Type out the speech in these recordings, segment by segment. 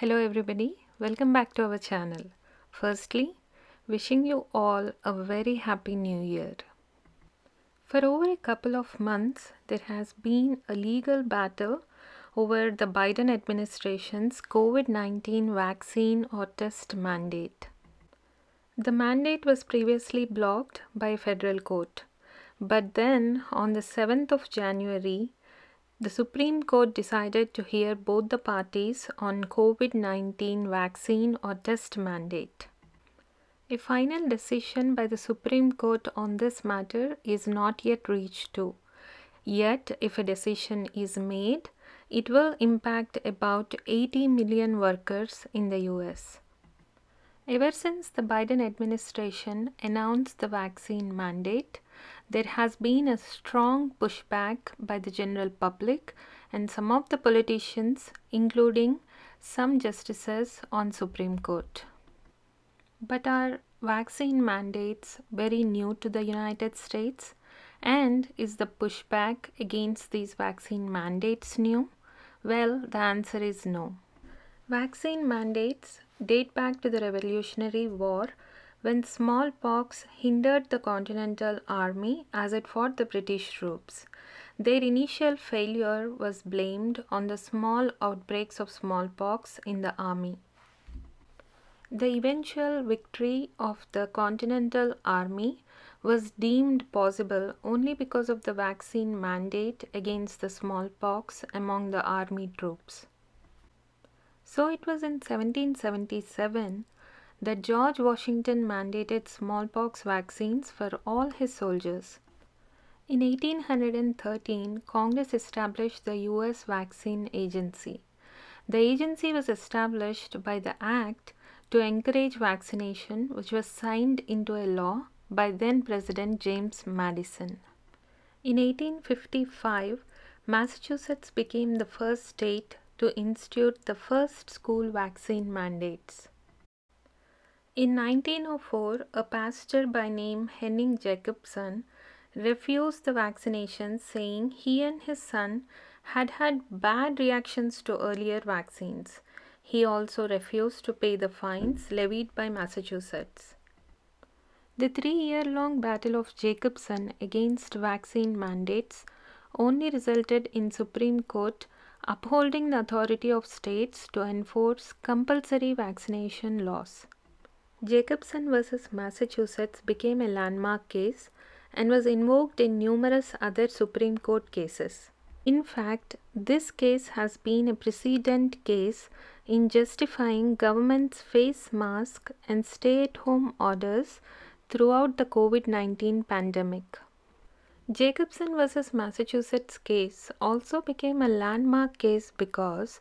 Hello, everybody. Welcome back to our channel. Firstly, wishing you all a very happy new year. For over a couple of months, there has been a legal battle over the Biden administration's COVID 19 vaccine or test mandate. The mandate was previously blocked by a federal court, but then on the 7th of January, the Supreme Court decided to hear both the parties on COVID 19 vaccine or test mandate. A final decision by the Supreme Court on this matter is not yet reached to. Yet, if a decision is made, it will impact about 80 million workers in the US. Ever since the Biden administration announced the vaccine mandate, there has been a strong pushback by the general public and some of the politicians, including some justices on Supreme Court. But are vaccine mandates very new to the United States? And is the pushback against these vaccine mandates new? Well, the answer is no. Vaccine mandates date back to the Revolutionary War when smallpox hindered the Continental Army as it fought the British troops. Their initial failure was blamed on the small outbreaks of smallpox in the army. The eventual victory of the Continental Army was deemed possible only because of the vaccine mandate against the smallpox among the army troops. So it was in 1777 that George Washington mandated smallpox vaccines for all his soldiers. In 1813, Congress established the U.S. Vaccine Agency. The agency was established by the Act to encourage vaccination, which was signed into a law by then President James Madison. In 1855, Massachusetts became the first state to institute the first school vaccine mandates. In 1904, a pastor by name Henning Jacobson refused the vaccination, saying he and his son had had bad reactions to earlier vaccines. He also refused to pay the fines levied by Massachusetts. The three year long battle of Jacobson against vaccine mandates only resulted in Supreme Court upholding the authority of states to enforce compulsory vaccination laws. Jacobson versus Massachusetts became a landmark case and was invoked in numerous other Supreme Court cases. In fact, this case has been a precedent case in justifying government's face mask and stay at home orders throughout the COVID 19 pandemic. Jacobson versus Massachusetts case also became a landmark case because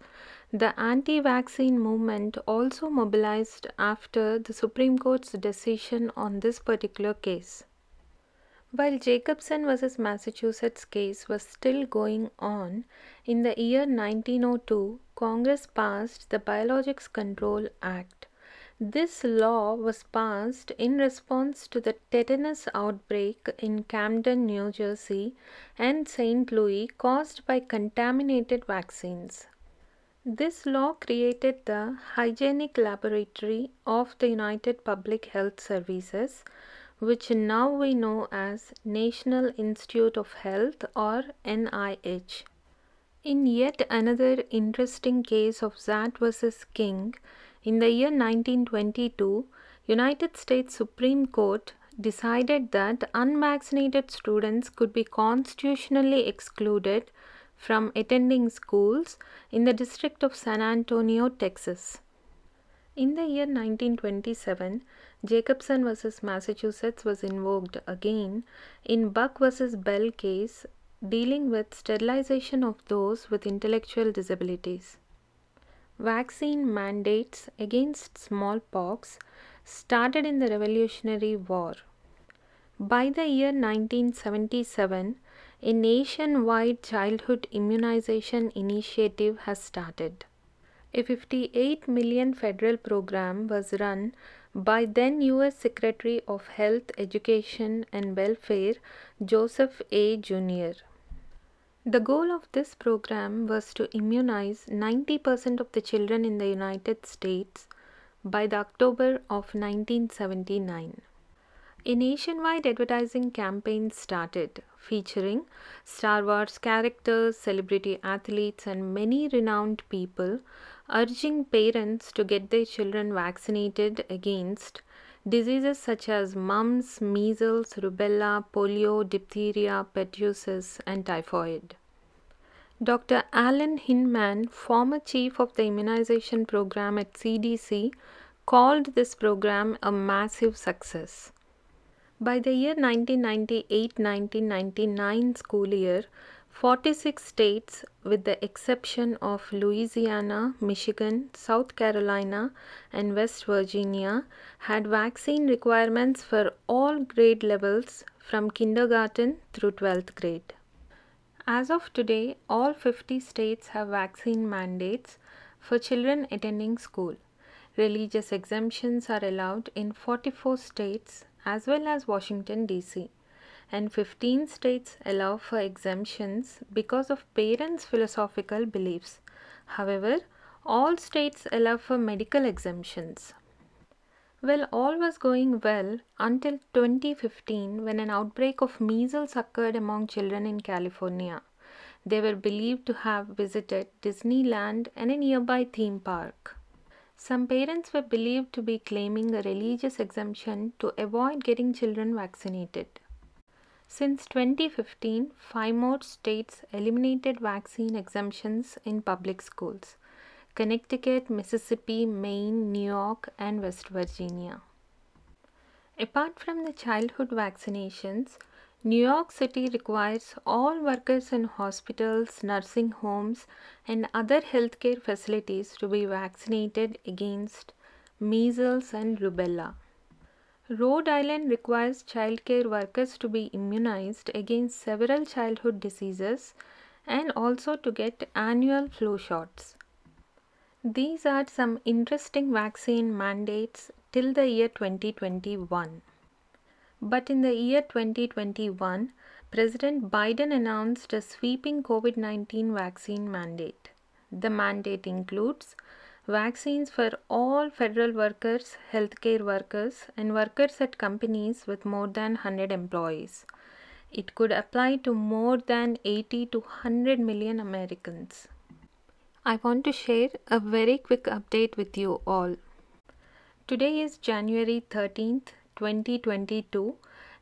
the anti vaccine movement also mobilized after the Supreme Court's decision on this particular case. While Jacobson versus Massachusetts case was still going on, in the year 1902, Congress passed the Biologics Control Act. This law was passed in response to the tetanus outbreak in Camden, New Jersey and St. Louis caused by contaminated vaccines. This law created the Hygienic Laboratory of the United Public Health Services, which now we know as National Institute of Health or NIH. In yet another interesting case of Zucht versus King, in the year 1922, United States Supreme Court decided that unvaccinated students could be constitutionally excluded from attending schools in the district of San Antonio, Texas. In the year 1927, Jacobson versus Massachusetts was invoked again in Buck versus Bell case dealing with sterilization of those with intellectual disabilities. Vaccine mandates against smallpox started in the Revolutionary War. By the year 1977, a nationwide childhood immunization initiative has started. A 58 million federal program was run by then US Secretary of Health, Education and Welfare Joseph A. Jr. The goal of this program was to immunize 90% of the children in the United States by the October of 1979. A nationwide advertising campaign started, featuring Star Wars characters, celebrity athletes, and many renowned people, urging parents to get their children vaccinated against diseases such as mumps, measles, rubella, polio, diphtheria, pertussis, and typhoid. Dr. Alan Hinman, former chief of the immunization program at CDC, called this program a massive success. By the year 1998 1999 school year, 46 states, with the exception of Louisiana, Michigan, South Carolina, and West Virginia, had vaccine requirements for all grade levels from kindergarten through 12th grade. As of today, all 50 states have vaccine mandates for children attending school. Religious exemptions are allowed in 44 states as well as Washington, D.C. And 15 states allow for exemptions because of parents' philosophical beliefs. However, all states allow for medical exemptions. Well, all was going well until 2015 when an outbreak of measles occurred among children in California. They were believed to have visited Disneyland and a nearby theme park. Some parents were believed to be claiming a religious exemption to avoid getting children vaccinated. Since 2015, five more states eliminated vaccine exemptions in public schools Connecticut, Mississippi, Maine, New York, and West Virginia. Apart from the childhood vaccinations, New York City requires all workers in hospitals, nursing homes, and other healthcare facilities to be vaccinated against measles and rubella. Rhode Island requires childcare workers to be immunized against several childhood diseases and also to get annual flu shots. These are some interesting vaccine mandates till the year 2021. But in the year 2021, President Biden announced a sweeping COVID 19 vaccine mandate. The mandate includes vaccines for all federal workers, healthcare workers, and workers at companies with more than 100 employees. It could apply to more than 80 to 100 million Americans. I want to share a very quick update with you all. Today is January 13th, 2022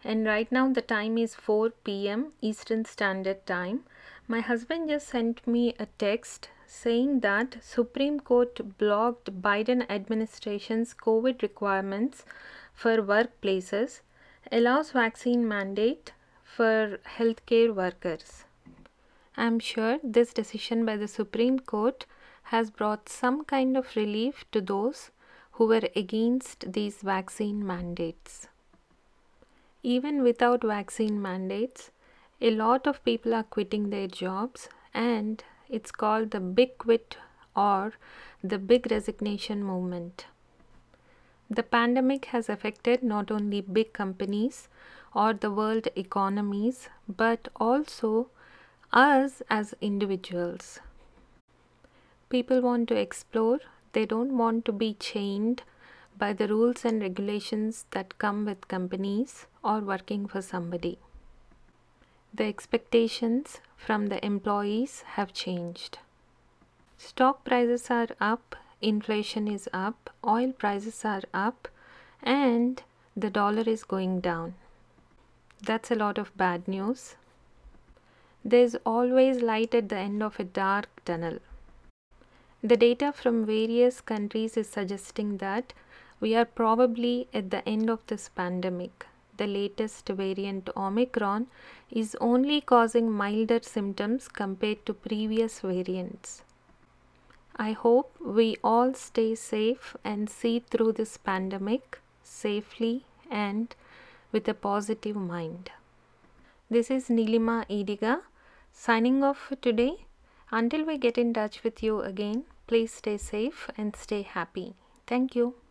and right now the time is 4 pm Eastern Standard Time. My husband just sent me a text saying that Supreme Court blocked Biden administration's COVID requirements for workplaces, allows vaccine mandate for healthcare workers. I am sure this decision by the Supreme Court has brought some kind of relief to those who were against these vaccine mandates. Even without vaccine mandates, a lot of people are quitting their jobs, and it's called the big quit or the big resignation movement. The pandemic has affected not only big companies or the world economies, but also us as individuals. People want to explore, they don't want to be chained by the rules and regulations that come with companies or working for somebody. The expectations from the employees have changed. Stock prices are up, inflation is up, oil prices are up, and the dollar is going down. That's a lot of bad news. There's always light at the end of a dark tunnel. The data from various countries is suggesting that we are probably at the end of this pandemic. The latest variant Omicron is only causing milder symptoms compared to previous variants. I hope we all stay safe and see through this pandemic safely and with a positive mind. This is Nilima Idiga signing off for today. Until we get in touch with you again, Please stay safe and stay happy. Thank you.